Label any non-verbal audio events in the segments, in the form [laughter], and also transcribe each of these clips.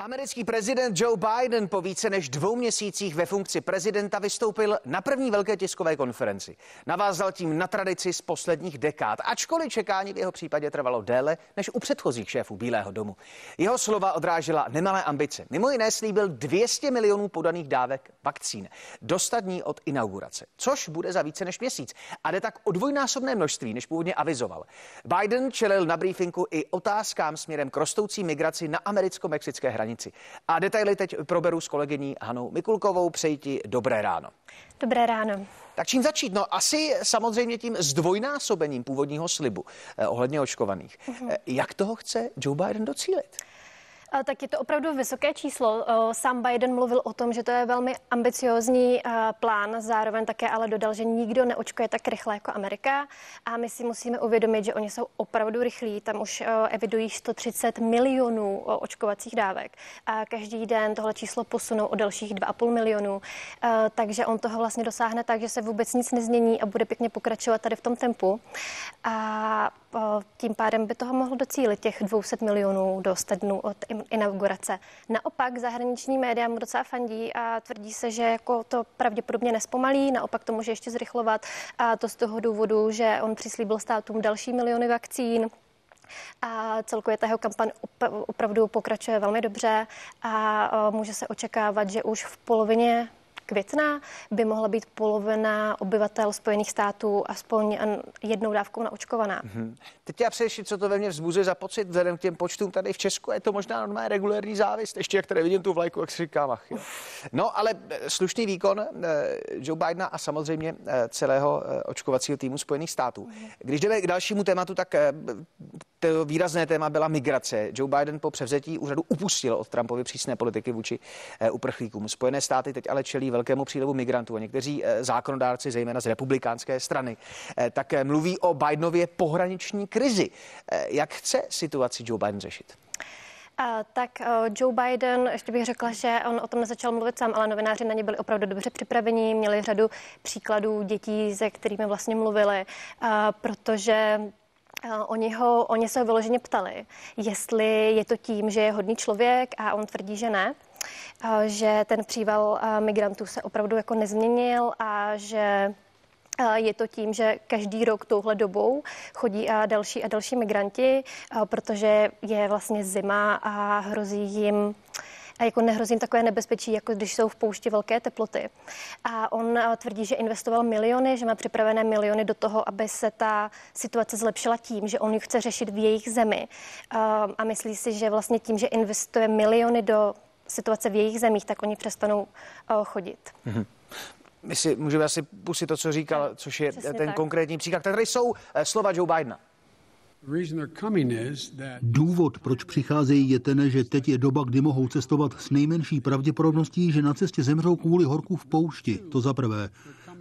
Americký prezident Joe Biden po více než dvou měsících ve funkci prezidenta vystoupil na první velké tiskové konferenci. Navázal tím na tradici z posledních dekád, ačkoliv čekání v jeho případě trvalo déle než u předchozích šéfů Bílého domu. Jeho slova odrážela nemalé ambice. Mimo jiné slíbil 200 milionů podaných dávek vakcín. Dostat ní od inaugurace, což bude za více než měsíc. A jde tak o dvojnásobné množství, než původně avizoval. Biden čelil na briefingu i otázkám směrem k rostoucí migraci na americko-mexické hranici hranici. A detaily teď proberu s kolegyní Hanou Mikulkovou. Přeji ti dobré ráno. Dobré ráno. Tak čím začít? No asi samozřejmě tím zdvojnásobením původního slibu eh, ohledně očkovaných. Mm-hmm. Jak toho chce Joe Biden docílit? Tak je to opravdu vysoké číslo. Sám Biden mluvil o tom, že to je velmi ambiciozní plán, zároveň také ale dodal, že nikdo neočkuje tak rychle jako Amerika a my si musíme uvědomit, že oni jsou opravdu rychlí. Tam už evidují 130 milionů očkovacích dávek a každý den tohle číslo posunou o dalších 2,5 milionů, takže on toho vlastně dosáhne tak, že se vůbec nic nezmění a bude pěkně pokračovat tady v tom tempu. A tím pádem by toho mohl docílit těch 200 milionů do 100 dnů od inaugurace. Naopak zahraniční média mu docela fandí a tvrdí se, že jako to pravděpodobně nespomalí, naopak to může ještě zrychlovat a to z toho důvodu, že on přislíbil státům další miliony vakcín, a celkově ta jeho kampaň opravdu pokračuje velmi dobře a může se očekávat, že už v polovině května by mohla být polovina obyvatel Spojených států aspoň jednou dávkou naočkovaná. Mm-hmm. Teď já především, co to ve mně vzbuzuje za pocit vzhledem k těm počtům tady v Česku, je to možná normálně regulérní závist, ještě jak tady vidím tu vlajku, jak si říkám, ach, jo. No, ale eh, slušný výkon eh, Joe Bidena a samozřejmě eh, celého očkovacího týmu Spojených států. Mm-hmm. Když jdeme k dalšímu tématu, tak to výrazné téma byla migrace. Joe Biden po převzetí úřadu upustil od Trumpovy přísné politiky vůči uprchlíkům. Spojené státy teď ale čelí velkému přílevu migrantů a někteří eh, zákonodárci, zejména z republikánské strany, eh, také mluví o Bidenově pohraniční krizi. Eh, jak chce situaci Joe Biden řešit? A, tak Joe Biden, ještě bych řekla, že on o tom nezačal mluvit sám, ale novináři na ně byli opravdu dobře připraveni, měli řadu příkladů dětí, se kterými vlastně mluvili, a, protože Oni, ho, oni se ho vyloženě ptali, jestli je to tím, že je hodný člověk a on tvrdí, že ne. Že ten příval migrantů se opravdu jako nezměnil a že je to tím, že každý rok touhle dobou chodí a další a další migranti, protože je vlastně zima a hrozí jim a jako nehrozí takové nebezpečí, jako když jsou v poušti velké teploty. A on tvrdí, že investoval miliony, že má připravené miliony do toho, aby se ta situace zlepšila tím, že on ji chce řešit v jejich zemi. A myslí si, že vlastně tím, že investuje miliony do situace v jejich zemích, tak oni přestanou uh, chodit. Mm-hmm. My si můžeme asi pustit to, co říkal, což je Přesně ten tak. konkrétní příklad. Tady jsou eh, slova Joe Bidena. Důvod, proč přicházejí, je ten, že teď je doba, kdy mohou cestovat s nejmenší pravděpodobností, že na cestě zemřou kvůli horku v poušti. To za prvé.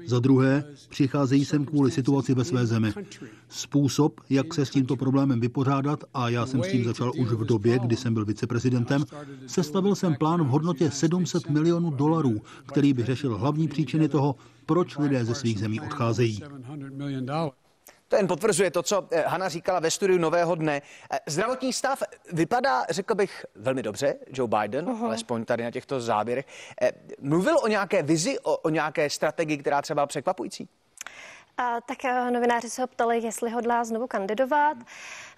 Za druhé, přicházejí sem kvůli situaci ve své zemi. Způsob, jak se s tímto problémem vypořádat, a já jsem s tím začal už v době, kdy jsem byl viceprezidentem, sestavil jsem plán v hodnotě 700 milionů dolarů, který by řešil hlavní příčiny toho, proč lidé ze svých zemí odcházejí. To jen potvrzuje to, co eh, Hanna říkala ve studiu Nového dne. Eh, zdravotní stav vypadá, řekl bych, velmi dobře, Joe Biden, uh-huh. alespoň tady na těchto záběrech. Eh, mluvil o nějaké vizi, o, o nějaké strategii, která třeba překvapující? A, tak novináři se ho ptali, jestli hodlá znovu kandidovat.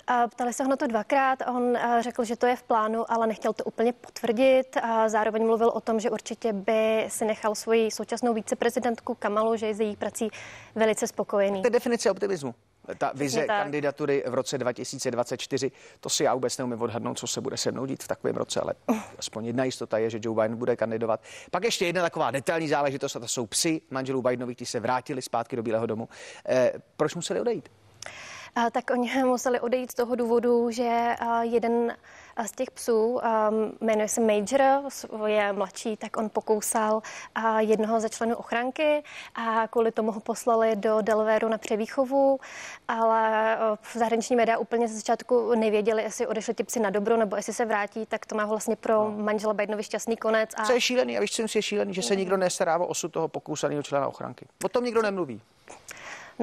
A ptali se ho na to dvakrát. On řekl, že to je v plánu, ale nechtěl to úplně potvrdit. A zároveň mluvil o tom, že určitě by si nechal svoji současnou viceprezidentku Kamalu, že je z její prací velice spokojený. To je definice optimismu. Ta vize kandidatury v roce 2024, to si já vůbec neumím odhadnout, co se bude se mnou dít v takovém roce, ale aspoň jedna jistota je, že Joe Biden bude kandidovat. Pak ještě jedna taková detailní záležitost, a to jsou psy manželů Bidenových, kteří se vrátili zpátky do Bílého domu. Eh, proč museli odejít? Tak oni [laughs] museli odejít z toho důvodu, že jeden z těch psů, jmenuje se Major, je mladší, tak on pokousal jednoho ze členů ochranky a kvůli tomu ho poslali do Delaware na převýchovu, ale v zahraniční média úplně ze začátku nevěděli, jestli odešli ty psy na dobro nebo jestli se vrátí, tak to má vlastně pro no. manžela Bidenovi šťastný konec. A... Co je šílený, a víš, co je šílený, že se nikdo nestará o osud toho pokousaného člena ochranky. O tom nikdo nemluví.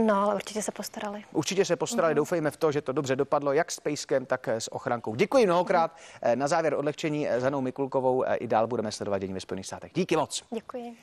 No, ale určitě se postarali. Určitě se postarali, mm. doufejme v to, že to dobře dopadlo, jak s Pejskem, tak s ochrankou. Děkuji mnohokrát. Mm. Na závěr odlehčení za Hanou Mikulkovou i dál budeme sledovat dění ve Spojených státech. Díky moc. Děkuji.